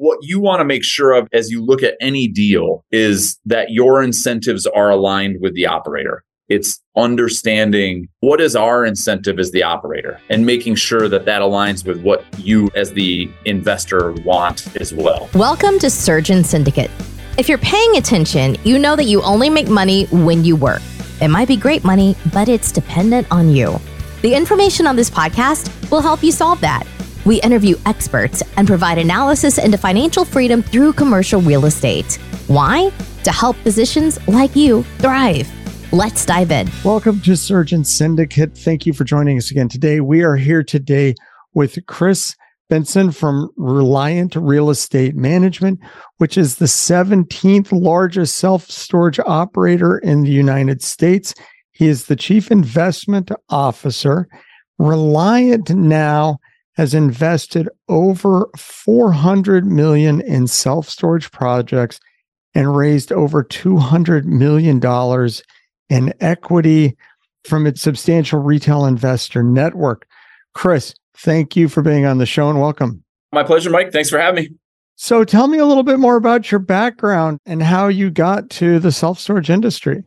what you want to make sure of as you look at any deal is that your incentives are aligned with the operator. It's understanding what is our incentive as the operator and making sure that that aligns with what you as the investor want as well. Welcome to Surgeon Syndicate. If you're paying attention, you know that you only make money when you work. It might be great money, but it's dependent on you. The information on this podcast will help you solve that. We interview experts and provide analysis into financial freedom through commercial real estate. Why? To help physicians like you thrive. Let's dive in. Welcome to Surgeon Syndicate. Thank you for joining us again today. We are here today with Kris Benson from Reliant Real Estate Management, which is the 17th largest self storage operator in the United States. He is the chief investment officer. Reliant now has invested over 400 million in self-storage projects and raised over 200 million dollars in equity from its substantial retail investor network. Kris, thank you for being on the show and welcome. My pleasure, Mike. Thanks for having me. So tell me a little bit more about your background and how you got to the self-storage industry.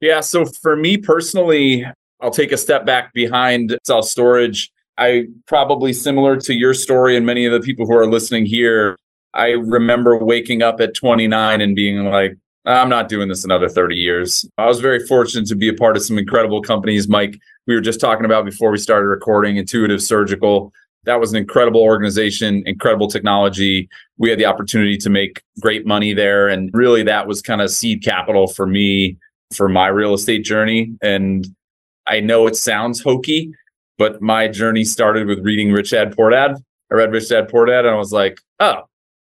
Yeah, so for me personally, I'll take a step back behind self-storage I probably similar to your story and many of the people who are listening here. I remember waking up at 29 and being like, I'm not doing this another 30 years. I was very fortunate to be a part of some incredible companies. Mike, we were just talking about before we started recording Intuitive Surgical. That was an incredible organization, incredible technology. We had the opportunity to make great money there. And really, that was kind of seed capital for me for my real estate journey. And I know it sounds hokey, but my journey started with reading Rich Dad Poor Dad. I read Rich Dad Poor Dad and I was like, oh,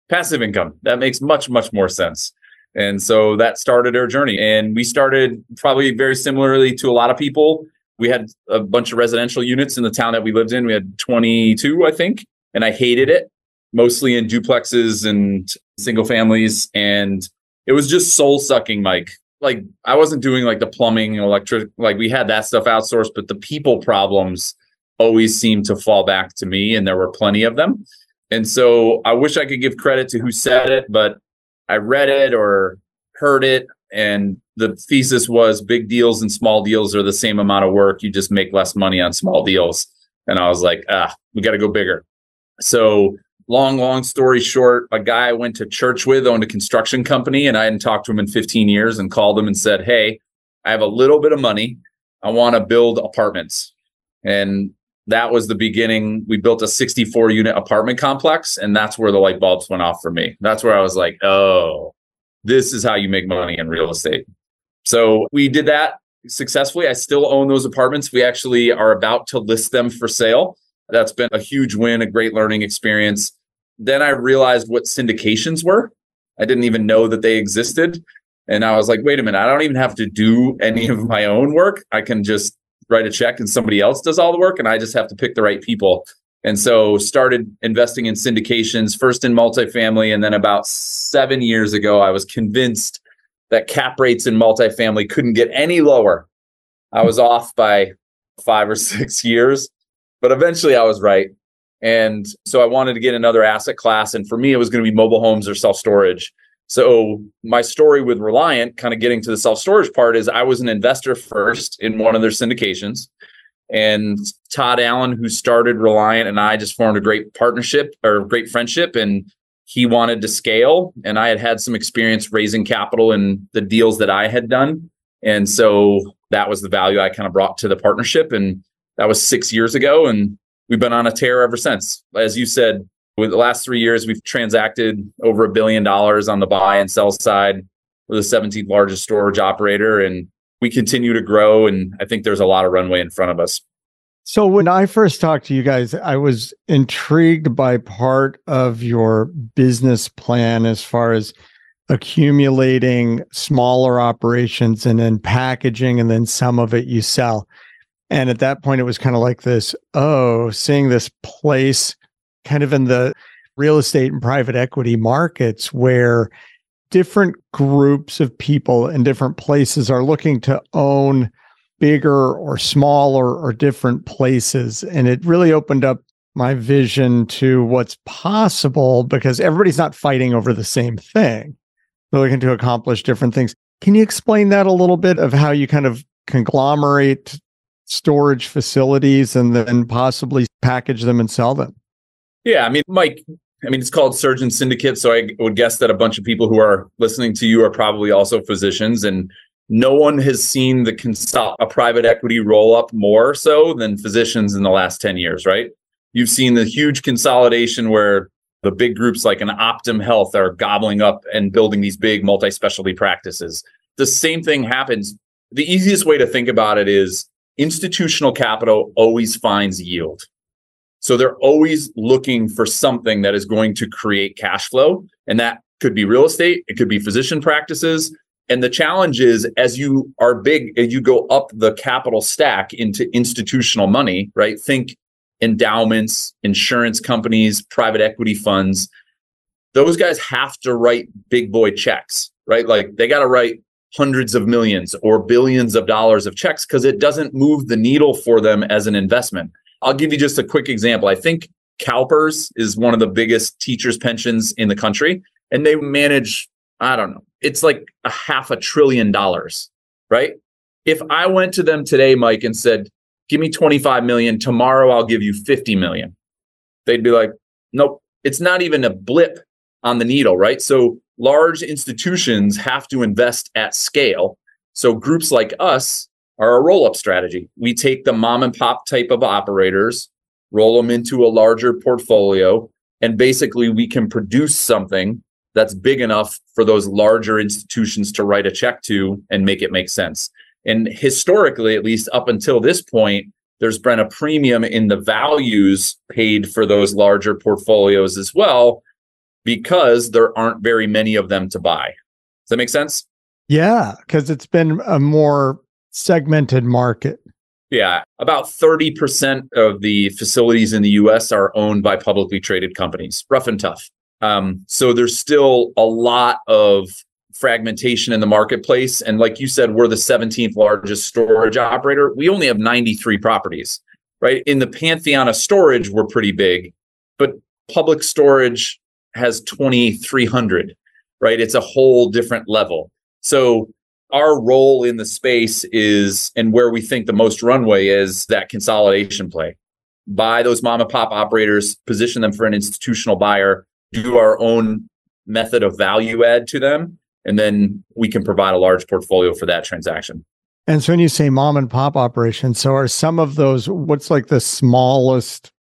passive income. That makes much, much more sense. And so that started our journey. And we started probably very similarly to a lot of people. We had a bunch of residential units in the town that we lived in. We had 22, I think, and I hated it, mostly in duplexes and single families. And it was just soul sucking, Mike like I wasn't doing like the plumbing and electric like we had that stuff outsourced, but the people problems always seemed to fall back to me and there were plenty of them. And so I wish I could give credit to who said it, but I read it or heard it and the thesis was big deals and small deals are the same amount of work. You just make less money on small deals. And I was like, ah, we got to go bigger. So long, long story short, a guy I went to church with owned a construction company and I hadn't talked to him in 15 years and called him and said, Hey, I have a little bit of money. I want to build apartments. And that was the beginning. We built a 64 unit apartment complex. And that's where the light bulbs went off for me. That's where I was like, Oh, this is how you make money in real estate. So we did that successfully. I still own those apartments. We actually are about to list them for sale. That's been a huge win, a great learning experience. Then I realized what syndications were. I didn't even know that they existed. And I was like, wait a minute, I don't even have to do any of my own work. I can just write a check and somebody else does all the work and I just have to pick the right people. And so started investing in syndications, first in multifamily. And then about seven years ago, I was convinced that cap rates in multifamily couldn't get any lower. I was off by five or six years, but eventually I was right. And so I wanted to get another asset class. And for me, it was going to be mobile homes or self storage. So my story with Reliant, kind of getting to the self storage part, is I was an investor first in one of their syndications. And Todd Allen, who started Reliant, and I just formed a great partnership or great friendship. And he wanted to scale. And I had had some experience raising capital in the deals that I had done. And so that was the value I kind of brought to the partnership. And that was six years ago. And we've been on a tear ever since. As you said, with the last three years, we've transacted over a billion dollars on the buy and sell side. We're the 17th largest storage operator, and we continue to grow. And I think there's a lot of runway in front of us. So when I first talked to you guys, I was intrigued by part of your business plan as far as accumulating smaller operations and then packaging, and then some of it you sell. And at that point, it was kind of like this oh, seeing this place kind of in the real estate and private equity markets where different groups of people in different places are looking to own bigger or smaller or different places. And it really opened up my vision to what's possible because everybody's not fighting over the same thing. They're looking to accomplish different things. Can you explain that a little bit of how you kind of conglomerate storage facilities and then possibly package them and sell them? Yeah, I mean, Mike, I mean, it's called Surgeon Syndicate. So I would guess that a bunch of people who are listening to you are probably also physicians. And no one has seen the consol- a private equity roll up more so than physicians in the last 10 years, right? You've seen the huge consolidation where the big groups like an Optum Health are gobbling up and building these big multi specialty practices. The same thing happens. The easiest way to think about it is institutional capital always finds yield. So they're always looking for something that is going to create cash flow. And that could be real estate, it could be physician practices. And the challenge is as you are big, as you go up the capital stack into institutional money, right? Think endowments, insurance companies, private equity funds. Those guys have to write big boy checks, right? Like they got to write hundreds of millions or billions of dollars of checks because it doesn't move the needle for them as an investment. I'll give you just a quick example. I think CalPERS is one of the biggest teachers' pensions in the country, and they manage, I don't know, it's like a half a trillion dollars, right? If I went to them today, Mike, and said, give me 25 million, tomorrow I'll give you 50 million, they'd be like, nope, it's not even a blip on the needle, right? So large institutions have to invest at scale. So groups like us are a roll up strategy. We take the mom and pop type of operators, roll them into a larger portfolio, and basically we can produce something that's big enough for those larger institutions to write a check to and make it make sense. And historically, at least up until this point, there's been a premium in the values paid for those larger portfolios as well because there aren't very many of them to buy. Does that make sense? Yeah, because it's been a more segmented market. Yeah, about 30% of the facilities in the US are owned by publicly traded companies, rough and tough. Um, so there's still a lot of fragmentation in the marketplace. And like you said, we're the 17th largest storage operator. We only have 93 properties, right? In the pantheon of storage, we're pretty big, but public storage has 2,300, right? It's a whole different level. So our role in the space is, and where we think the most runway is that consolidation play. Buy those mom and pop operators, position them for an institutional buyer, do our own method of value add to them, and then we can provide a large portfolio for that transaction. And so when you say mom and pop operations, so are some of those what's like the smallest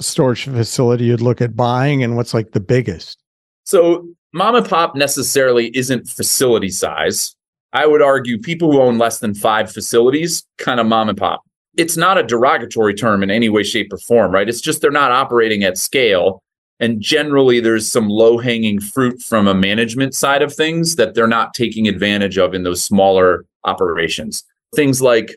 storage facility you'd look at buying and what's like the biggest? So mom and pop necessarily isn't facility size. I would argue people who own less than five facilities, kind of mom and pop. It's not a derogatory term in any way, shape, or form, right? It's just they're not operating at scale. And generally, there's some low hanging fruit from a management side of things that they're not taking advantage of in those smaller operations. Things like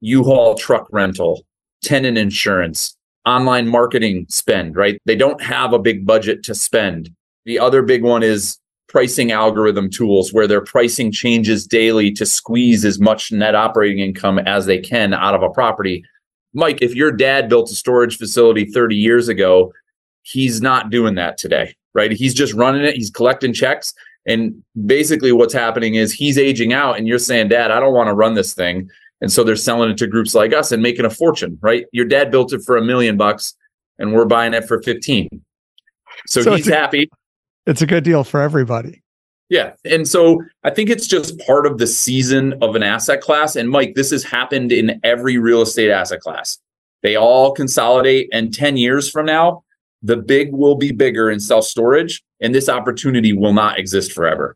U Haul truck rental, tenant insurance, online marketing spend, right? They don't have a big budget to spend. The other big one is pricing algorithm tools where their pricing changes daily to squeeze as much net operating income as they can out of a property. Mike, if your dad built a storage facility 30 years ago, he's not doing that today, right? He's just running it, he's collecting checks. And basically, what's happening is he's aging out, and you're saying, Dad, I don't want to run this thing. And so they're selling it to groups like us and making a fortune, right? Your dad built it for a million bucks and we're buying it for 15. So, so he's it's a, happy. It's a good deal for everybody. Yeah. And so I think it's just part of the season of an asset class. And Mike, this has happened in every real estate asset class. They all consolidate. And 10 years from now, the big will be bigger in self storage, and this opportunity will not exist forever.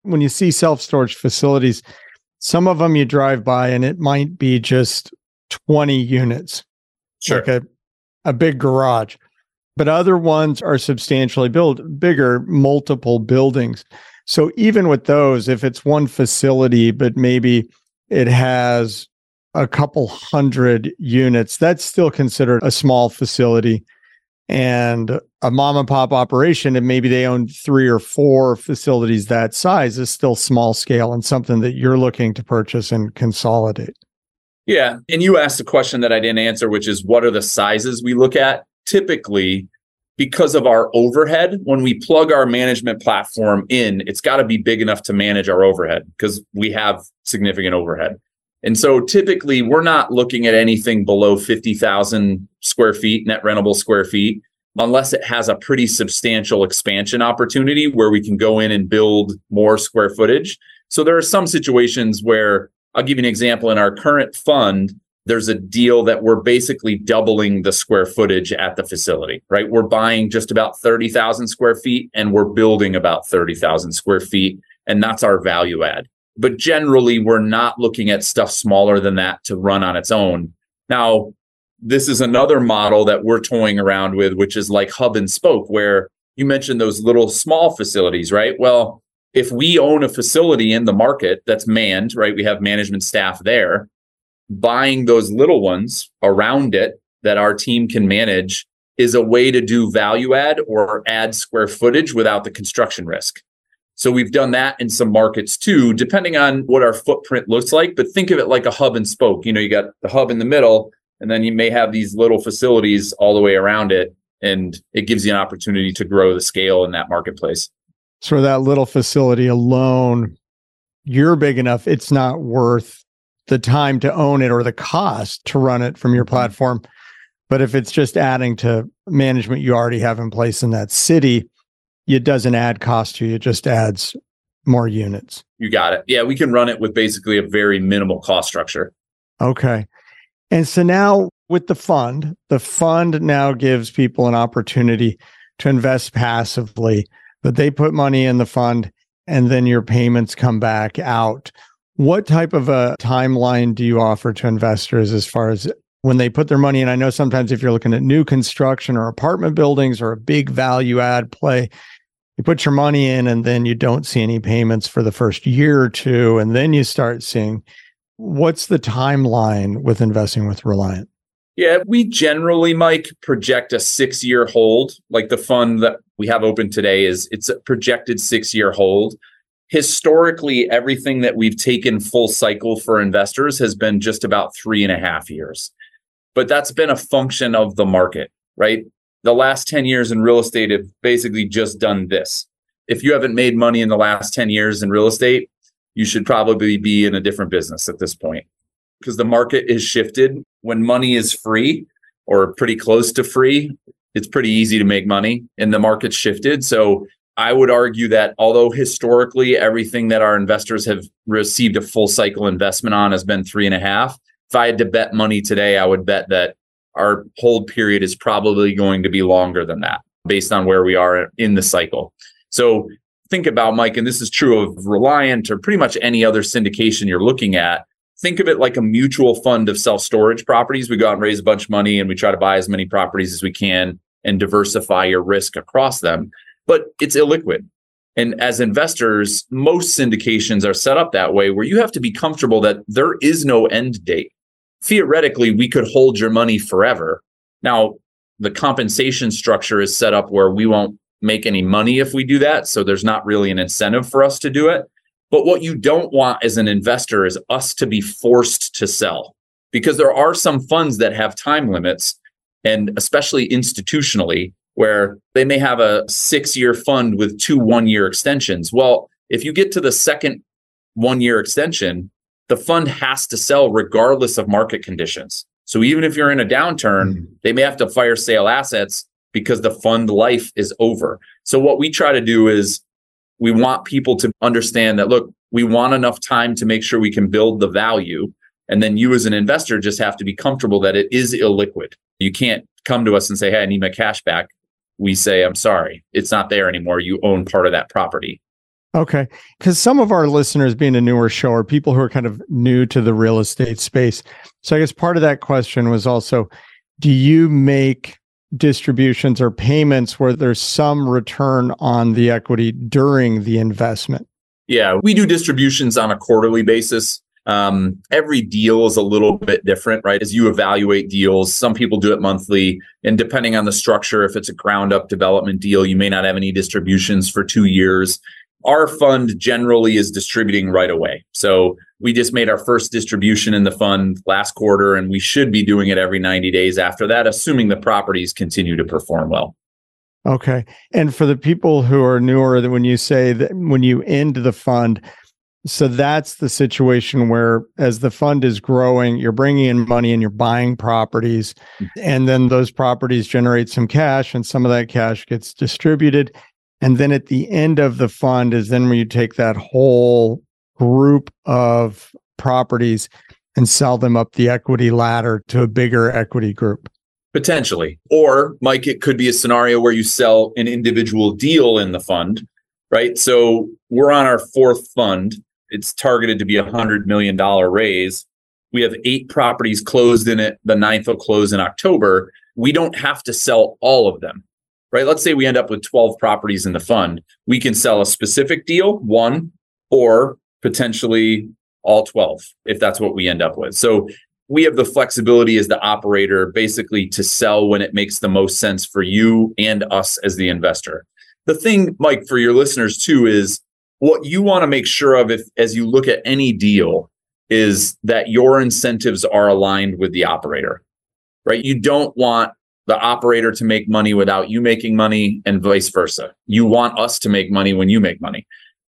When you see self storage facilities, some of them you drive by and it might be just 20 units, sure. like a, a big garage. But other ones are substantially built, bigger, multiple buildings. So even with those, if it's one facility, but maybe it has a couple hundred units, that's still considered a small facility and a mom and pop operation and maybe they own three or four facilities that size is still small scale and something that you're looking to purchase and consolidate yeah and you asked a question that i didn't answer which is what are the sizes we look at typically because of our overhead, when we plug our management platform in, it's got to be big enough to manage our overhead because we have significant overhead. And so typically we're not looking at anything below 50,000 square feet, net rentable square feet, unless it has a pretty substantial expansion opportunity where we can go in and build more square footage. So there are some situations where I'll give you an example in our current fund, there's a deal that we're basically doubling the square footage at the facility, right? We're buying just about 30,000 square feet and we're building about 30,000 square feet. And that's our value add. But generally, we're not looking at stuff smaller than that to run on its own. Now, this is another model that we're toying around with, which is like hub and spoke, where you mentioned those little small facilities, right? Well, if we own a facility in the market that's manned, right? We have management staff there buying those little ones around it that our team can manage is a way to do value add or add square footage without the construction risk. So we've done that in some markets too, depending on what our footprint looks like. But think of it like a hub and spoke. You know, you got the hub in the middle, and then you may have these little facilities all the way around it. And it gives you an opportunity to grow the scale in that marketplace. So that little facility alone, you're big enough, it's not worth the time to own it or the cost to run it from your mm-hmm. platform. But if it's just adding to management you already have in place in that city, it doesn't add cost to you. It just adds more units. You got it. Yeah, we can run it with basically a very minimal cost structure. Okay. And so now with the fund, the fund now gives people an opportunity to invest passively, but they put money in the fund and then your payments come back out. What type of a timeline do you offer to investors as far as when they put their money in? I know sometimes if you're looking at new construction or apartment buildings or a big value add play, you put your money in and then you don't see any payments for the first year or two. And then you start seeing what's the timeline with investing with Reliant? Yeah, we generally, Mike, project a six year hold. Like the fund that we have open today is it's a projected six year hold historically, everything that we've taken full cycle for investors has been just about three and a half years. But that's been a function of the market, right? The last 10 years in real estate have basically just done this. If you haven't made money in the last 10 years in real estate, you should probably be in a different business at this point because the market is shifted. When money is free or pretty close to free, it's pretty easy to make money and the market's shifted. So I would argue that although historically everything that our investors have received a full cycle investment on has been three and a half, if I had to bet money today, I would bet that our hold period is probably going to be longer than that based on where we are in the cycle. So think about Mike, and this is true of Reliant or pretty much any other syndication you're looking at. Think of it like a mutual fund of self storage properties. We go out and raise a bunch of money and we try to buy as many properties as we can and diversify your risk across them but it's illiquid. And as investors, most syndications are set up that way where you have to be comfortable that there is no end date. Theoretically, we could hold your money forever. Now, the compensation structure is set up where we won't make any money if we do that. So there's not really an incentive for us to do it. But what you don't want as an investor is us to be forced to sell because there are some funds that have time limits. And especially institutionally, where they may have a six year fund with two one year extensions. Well, if you get to the second one year extension, the fund has to sell regardless of market conditions. So even if you're in a downturn, mm-hmm. they may have to fire sale assets because the fund life is over. So what we try to do is we want people to understand that look, we want enough time to make sure we can build the value. And then you as an investor just have to be comfortable that it is illiquid. You can't come to us and say, Hey, I need my cash back we say, I'm sorry, it's not there anymore. You own part of that property. Okay. Because some of our listeners, being a newer show, are people who are kind of new to the real estate space. So I guess part of that question was also do you make distributions or payments where there's some return on the equity during the investment? Yeah, we do distributions on a quarterly basis. Um, every deal is a little bit different, right? As you evaluate deals, some people do it monthly. And depending on the structure, if it's a ground up development deal, you may not have any distributions for two years. Our fund generally is distributing right away. So We just made our first distribution in the fund last quarter, and we should be doing it every 90 days after that, assuming the properties continue to perform well. Okay. And for the people who are newer, that when you say that when you end the fund, so that's the situation where as the fund is growing, you're bringing in money and you're buying properties, mm-hmm. and then those properties generate some cash, and some of that cash gets distributed. And then at the end of the fund is then when you take that whole group of properties and sell them up the equity ladder to a bigger equity group. Potentially. Or, Mike, it could be a scenario where you sell an individual deal in the fund, right? So we're on our fourth fund. It's targeted to be a $100 million raise. We have eight properties closed in it. The ninth will close in October. We don't have to sell all of them, right? Let's say we end up with 12 properties in the fund. We can sell a specific deal, one, or potentially all 12 if that's what we end up with. So we have the flexibility as the operator basically to sell when it makes the most sense for you and us as the investor. The thing, Mike, for your listeners too, is what you want to make sure of if as you look at any deal is that your incentives are aligned with the operator, right? You don't want the operator to make money without you making money and vice versa. You want us to make money when you make money.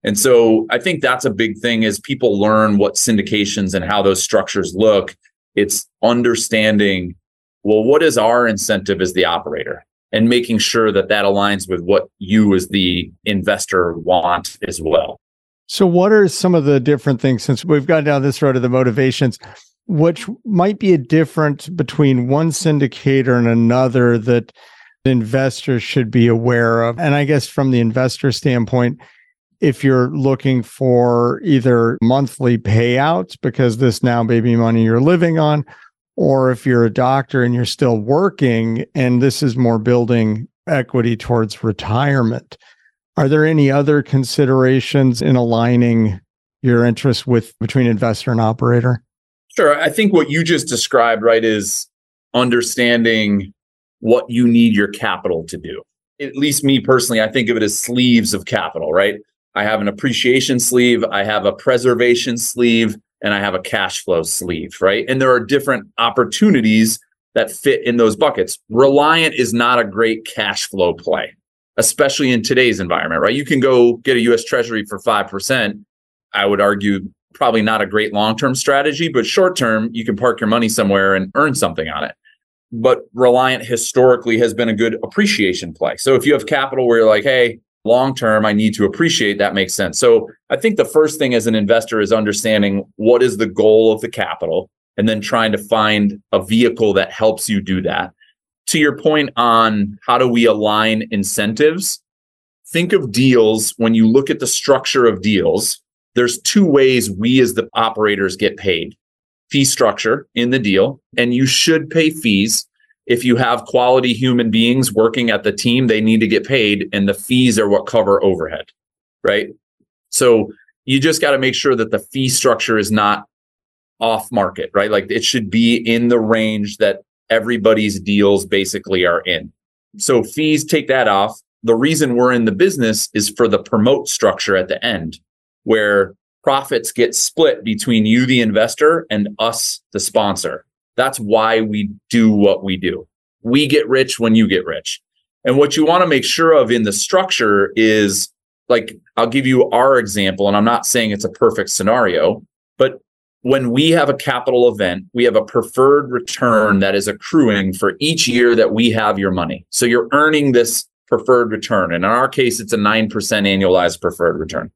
And so I think that's a big thing is people learn what syndications and how those structures look. It's understanding, well, what is our incentive as the operator and making sure that that aligns with what you as the investor want as well. So, what are some of the different things since we've gone down this road of the motivations? Which might be a difference between one syndicator and another that investors should be aware of? And I guess from the investor standpoint, if you're looking for either monthly payouts because this now baby money you're living on, or if you're a doctor and you're still working and this is more building equity towards retirement. Are there any other considerations in aligning your interests with between investor and operator? Sure. I think what you just described, right, is understanding what you need your capital to do. At least me personally, I think of it as sleeves of capital, right? I have an appreciation sleeve, I have a preservation sleeve, and I have a cash flow sleeve, right? And there are different opportunities that fit in those buckets. Reliant is not a great cash flow play, especially in today's environment, right? You can go get a US Treasury for 5%. I would argue probably not a great long term strategy, but short term, you can park your money somewhere and earn something on it. But Reliant historically has been a good appreciation play. So if you have capital where you're like, hey, long term i need to appreciate that makes sense so i think the first thing as an investor is understanding what is the goal of the capital and then trying to find a vehicle that helps you do that to your point on how do we align incentives think of deals when you look at the structure of deals there's two ways we as the operators get paid fee structure in the deal and you should pay fees if you have quality human beings working at the team, they need to get paid, and the fees are what cover overhead, right? So you just got to make sure that the fee structure is not off market, right? Like it should be in the range that everybody's deals basically are in. So fees take that off. The reason we're in the business is for the promote structure at the end, where profits get split between you, the investor, and us, the sponsor. That's why we do what we do. We get rich when you get rich. And what you want to make sure of in the structure is like, I'll give you our example, and I'm not saying it's a perfect scenario, but when we have a capital event, we have a preferred return that is accruing for each year that we have your money. So you're earning this preferred return. And in our case, it's a 9% annualized preferred return.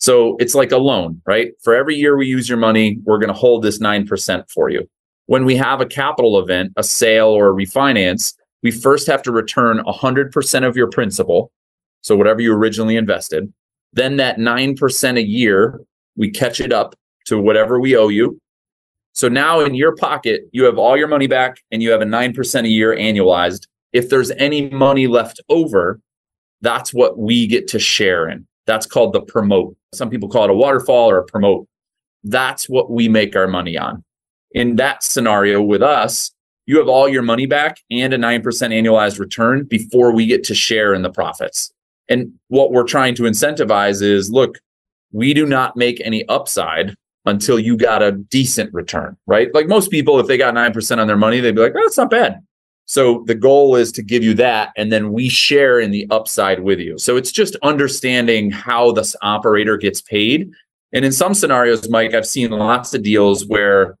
So it's like a loan, right? For every year we use your money, we're going to hold this 9% for you when we have a capital event, a sale or a refinance, we first have to return 100% of your principal. So whatever you originally invested, then that 9% a year, we catch it up to whatever we owe you. So now in your pocket, you have all your money back and you have a 9% a year annualized. If there's any money left over, that's what we get to share in. That's called the promote. Some people call it a waterfall or a promote. That's what we make our money on in that scenario with us, you have all your money back and a 9% annualized return before we get to share in the profits. And what we're trying to incentivize is look, we do not make any upside until you got a decent return, right? Like most people, if they got 9% on their money, they'd be like, oh, that's not bad. So the goal is to give you that, and then we share in the upside with you. So it's just understanding how this operator gets paid. And in some scenarios, Mike, I've seen lots of deals where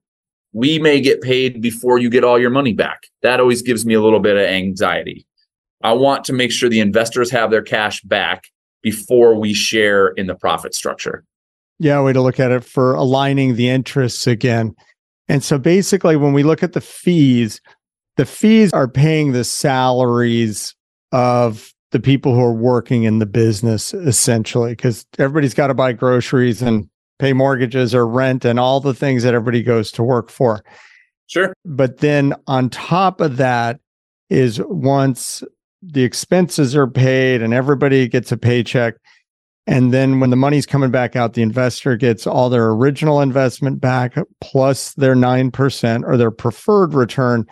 we may get paid before you get all your money back. That always gives me a little bit of anxiety. I want to make sure the investors have their cash back before we share in the profit structure. Yeah, way to look at it for aligning the interests again. And so basically, when we look at the fees, the fees are paying the salaries of the people who are working in the business essentially because everybody's got to buy groceries and pay mortgages or rent and all the things that everybody goes to work for. Sure. But then on top of that is once the expenses are paid and everybody gets a paycheck and then when the money's coming back out the investor gets all their original investment back plus their 9% or their preferred return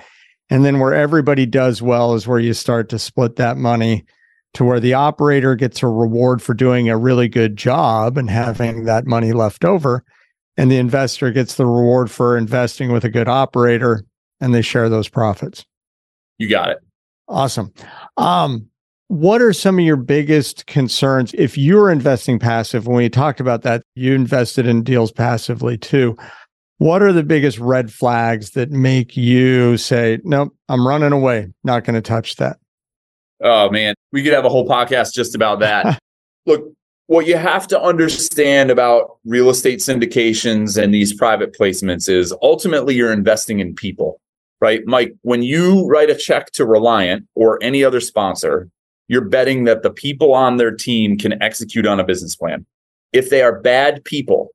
and then where everybody does well is where you start to split that money to where the operator gets a reward for doing a really good job and having that money left over. And the investor gets the reward for investing with a good operator and they share those profits. You got it. Awesome. Um, what are some of your biggest concerns if you're investing passive? When we talked about that, you invested in deals passively too. What are the biggest red flags that make you say, nope, I'm running away, not going to touch that? Oh, man. We could have a whole podcast just about that. Look, what you have to understand about real estate syndications and these private placements is ultimately you're investing in people, right? Mike, when you write a check to Reliant or any other sponsor, you're betting that the people on their team can execute on a business plan. If they are bad people,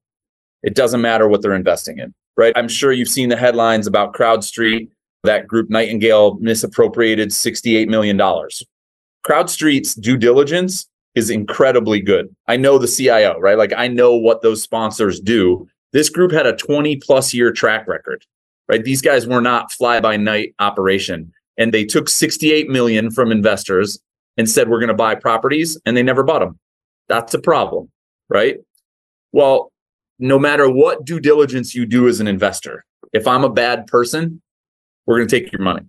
it doesn't matter what they're investing in, right? I'm sure you've seen the headlines about CrowdStreet. That group Nightingale misappropriated $68 million. CrowdStreet's due diligence is incredibly good. I know the CIO, right? Like I know what those sponsors do. This group had a 20 plus year track record, right? These guys were not fly by night operation and they took 68 million from investors and said we're going to buy properties and they never bought them. That's a problem, right? Well, no matter what due diligence you do as an investor, if I'm a bad person, we're going to take your money.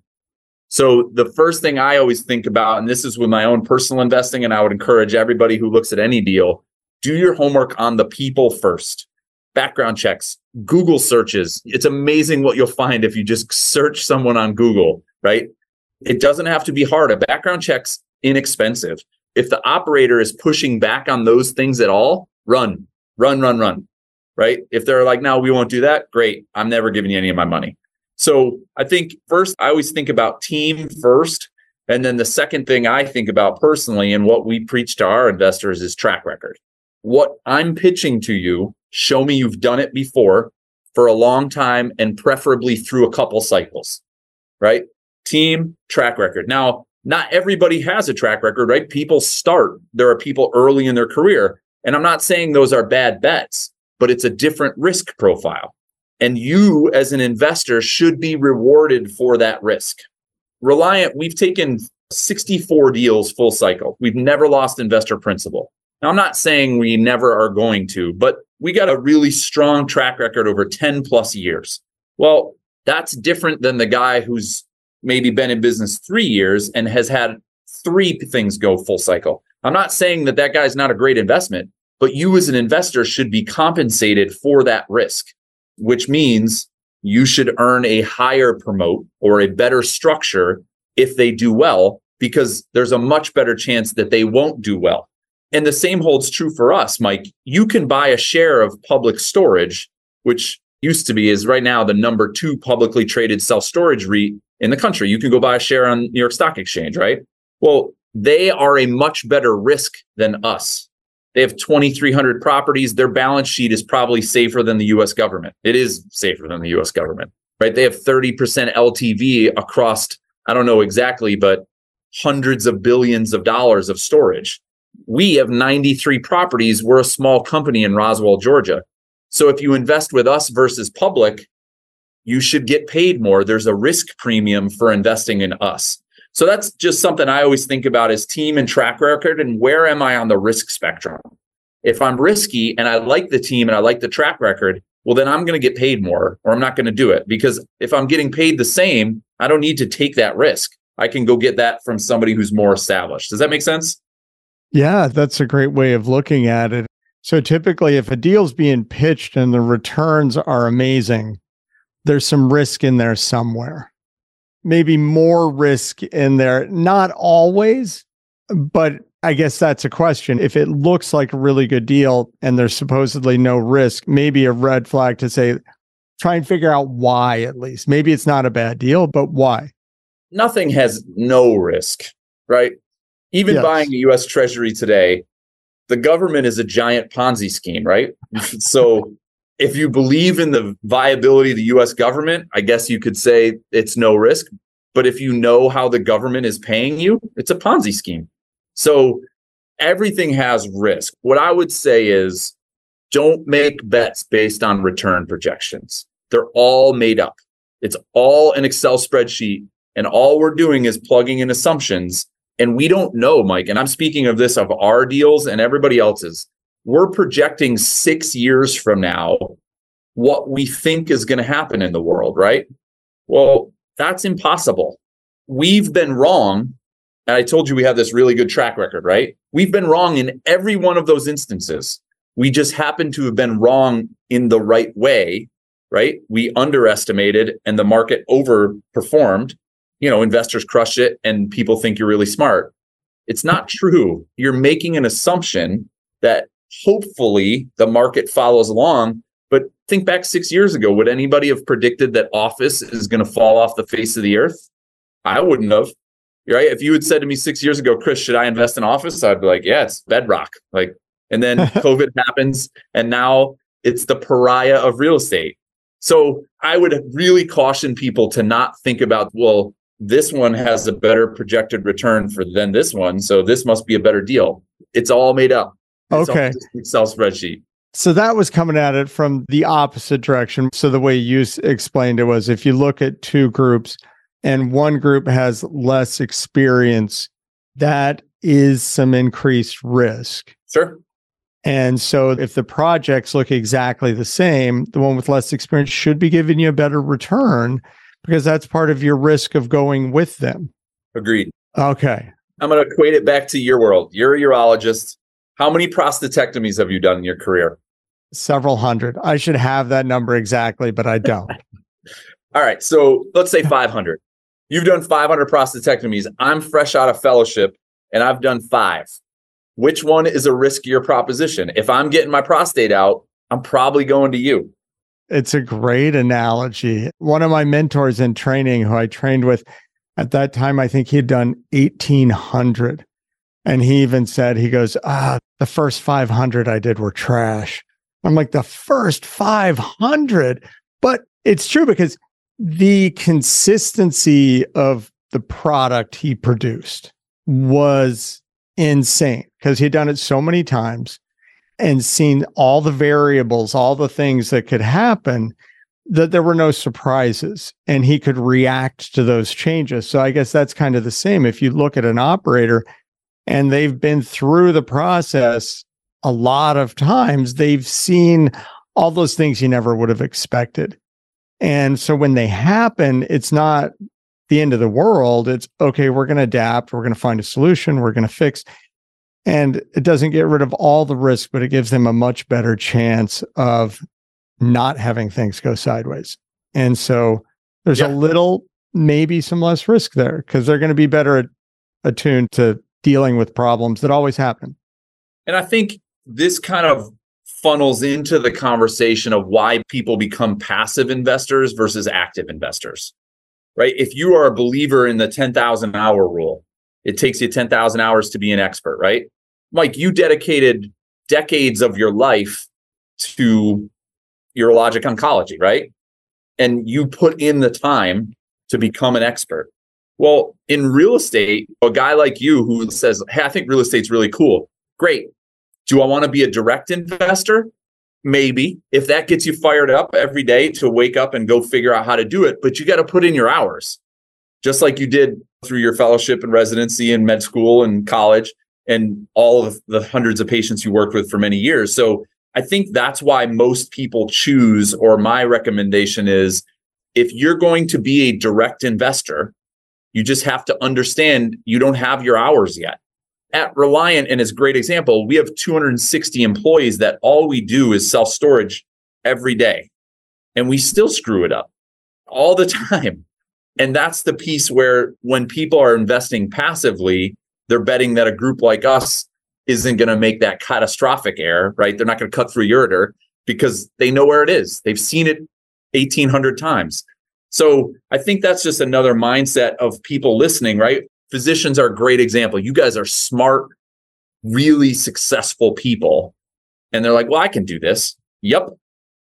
So the first thing I always think about, and this is with my own personal investing, and I would encourage everybody who looks at any deal, do your homework on the people first. Background checks, Google searches. It's amazing what you'll find if you just search someone on Google, right? It doesn't have to be hard. A background check's inexpensive. If the operator is pushing back on those things at all, run, run, run, run right? If they're like, no, we won't do that, great. I'm never giving you any of my money. So I think first, I always think about team first. And then the second thing I think about personally and what we preach to our investors is track record. What I'm pitching to you, show me you've done it before for a long time and preferably through a couple cycles, right? Team track record. Now, not everybody has a track record, right? People start. There are people early in their career. And I'm not saying those are bad bets but it's a different risk profile. And you, as an investor, should be rewarded for that risk. Reliant, we've taken 64 deals full cycle. We've never lost investor principal. Now, I'm not saying we never are going to, but we got a really strong track record over 10 plus years. Well, that's different than the guy who's maybe been in business three years and has had three things go full cycle. I'm not saying that that guy's not a great investment, but you as an investor should be compensated for that risk, which means you should earn a higher promote or a better structure if they do well, because there's a much better chance that they won't do well. And the same holds true for us, Mike. You can buy a share of public storage, which used to be is right now the number two publicly traded self storage REIT in the country. You can go buy a share on New York Stock Exchange, right? Well, they are a much better risk than us. They have 2,300 properties. Their balance sheet is probably safer than the US government. It is safer than the US government, right? They have 30% LTV across, I don't know exactly, but hundreds of billions of dollars of storage. We have 93 properties. We're a small company in Roswell, Georgia. So if you invest with us versus public, you should get paid more. There's a risk premium for investing in us. So that's just something I always think about is team and track record and where am I on the risk spectrum? If I'm risky and I like the team and I like the track record, well, then I'm going to get paid more or I'm not going to do it. Because if I'm getting paid the same, I don't need to take that risk. I can go get that from somebody who's more established. Does that make sense? Yeah, that's a great way of looking at it. So typically, if a deal's being pitched and the returns are amazing, there's some risk in there somewhere. Maybe more risk in there, not always, but I guess that's a question. If it looks like a really good deal and there's supposedly no risk, maybe a red flag to say, try and figure out why at least. Maybe it's not a bad deal, but why? Nothing has no risk, right? Even yes. buying a US Treasury today, the government is a giant Ponzi scheme, right? so if you believe in the viability of the US government, I guess you could say it's no risk. But if you know how the government is paying you, it's a Ponzi scheme. So everything has risk. What I would say is don't make bets based on return projections. They're all made up. It's all an Excel spreadsheet. And all we're doing is plugging in assumptions. And we don't know, Mike. And I'm speaking of this of our deals and everybody else's. We're projecting six years from now what we think is going to happen in the world, right? Well, that's impossible. We've been wrong and I told you we have this really good track record, right? We've been wrong in every one of those instances. We just happen to have been wrong in the right way, right? We underestimated and the market overperformed. You know, investors crush it and people think you're really smart. It's not true. You're making an assumption that hopefully the market follows along. But think back six years ago, would anybody have predicted that office is going to fall off the face of the earth? I wouldn't have right? If you had said to me six years ago, Kris, should I invest in office? I'd be like, yeah, it's bedrock. Like, and then COVID happens, and now it's the pariah of real estate. So I would really caution people to not think about, well, this one has a better projected return for than this one, so this must be a better deal. It's all made up. Okay. Excel spreadsheet. So that was coming at it from the opposite direction. So the way you explained it was if you look at two groups, and one group has less experience, that is some increased risk. Sure. And so if the projects look exactly the same, the one with less experience should be giving you a better return because that's part of your risk of going with them. Agreed. Okay. I'm going to equate it back to your world. You're a urologist. How many prostatectomies have you done in your career? Several hundred. I should have that number exactly, but I don't. All right. So let's say 500. You've done 500 prostatectomies. I'm fresh out of fellowship and I've done five. Which one is a riskier proposition? If I'm getting my prostate out, I'm probably going to you. It's a great analogy. One of my mentors in training, who I trained with at that time, I think he'd done 1800. And he even said, he goes, ah, the first 500 I did were trash. I'm like, the first 500. But it's true because the consistency of the product he produced was insane because he'd done it so many times and seen all the variables, all the things that could happen that there were no surprises and he could react to those changes. So I guess that's kind of the same. If you look at an operator and they've been through the process a lot of times, they've seen all those things you never would have expected. And so when they happen, it's not the end of the world. It's okay, we're going to adapt, we're going to find a solution, we're going to fix. And it doesn't get rid of all the risk, but it gives them a much better chance of not having things go sideways. And so there's yeah. a little, maybe some less risk there because they're going to be better attuned to dealing with problems that always happen. And I think this kind of funnels into the conversation of why people become passive investors versus active investors. Right? If you are a believer in the 10,000 hour rule, it takes you 10,000 hours to be an expert, right? Mike, you dedicated decades of your life to urologic oncology, right? And you put in the time to become an expert. Well, in real estate, a guy like you who says, Hey, I think real estate's really cool. Great. Do I want to be a direct investor? Maybe if that gets you fired up every day to wake up and go figure out how to do it, but you got to put in your hours, just like you did through your fellowship and residency and med school and college and all of the hundreds of patients you worked with for many years. So I think that's why most people choose, or my recommendation is if you're going to be a direct investor, you just have to understand you don't have your hours yet. At Reliant, and as a great example, we have 260 employees that all we do is self storage every day. And we still screw it up all the time. And that's the piece where when people are investing passively, they're betting that a group like us isn't going to make that catastrophic error, right? They're not going to cut through ureter because they know where it is. They've seen it 1800 times. So I think that's just another mindset of people listening, right? Physicians are a great example. You guys are smart, really successful people. And they're like, well, I can do this. Yep,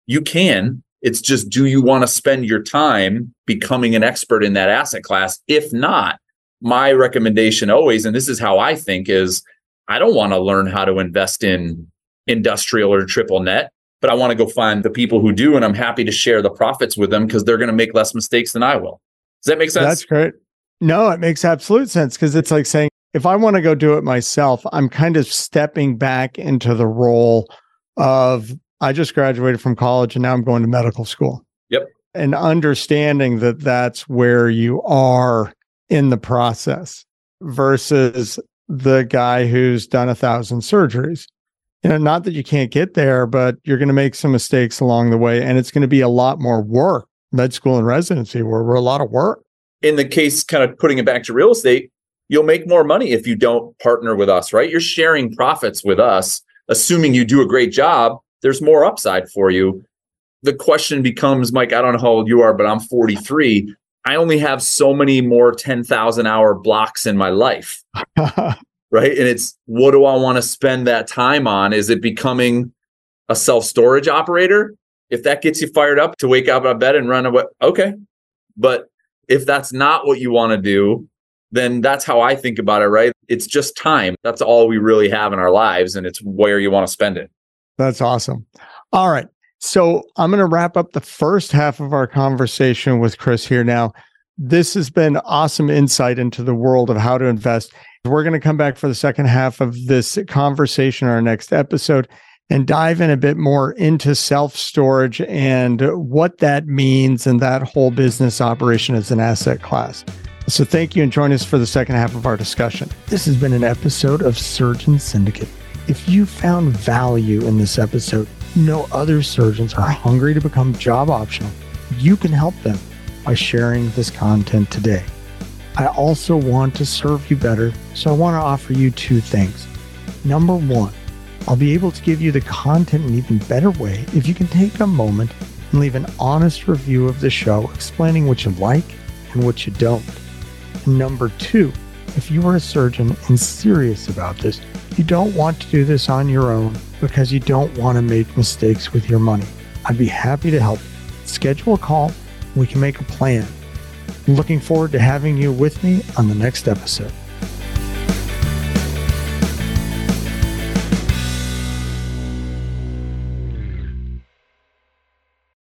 you can. It's just, do you want to spend your time becoming an expert in that asset class? If not, my recommendation always, and this is how I think, is I don't want to learn how to invest in industrial or triple net, but I want to go find the people who do. And I'm happy to share the profits with them because they're going to make less mistakes than I will. Does that make sense? That's great. No, it makes absolute sense because it's like saying, if I want to go do it myself, I'm kind of stepping back into the role of I just graduated from college and now I'm going to medical school. Yep. And understanding that that's where you are in the process versus the guy who's done a thousand surgeries. You know, not that you can't get there, but you're going to make some mistakes along the way. And it's going to be a lot more work. Med school and residency were, were a lot of work. In the case, kind of putting it back to real estate, you'll make more money if you don't partner with us, right? You're sharing profits with us, assuming you do a great job there's more upside for you. The question becomes, Mike, I don't know how old you are, but I'm 43. I only have so many more 10,000 hour blocks in my life. right. And it's what do I want to spend that time on? Is it becoming a self storage operator? If that gets you fired up to wake up out of bed and run away, okay. But if that's not what you want to do, then that's how I think about it, right? It's just time. That's all we really have in our lives, and it's where you want to spend it. That's awesome. All right. So I'm going to wrap up the first half of our conversation with Kris here now. This has been awesome insight into the world of how to invest. We're going to come back for the second half of this conversation, our next episode, and dive in a bit more into self storage and what that means and that whole business operation as an asset class. So, thank you and join us for the second half of our discussion. This has been an episode of Surgeon Syndicate. If you found value in this episode, know other surgeons are hungry to become job optional. You can help them by sharing this content today. I also want to serve you better, so I want to offer you two things. Number one, I'll be able to give you the content in an even better way if you can take a moment and leave an honest review of the show explaining what you like and what you don't. And number two, if you are a surgeon and serious about this, you don't want to do this on your own because you don't want to make mistakes with your money. I'd be happy to help. Schedule a call. We can make a plan. I'm looking forward to having you with me on the next episode.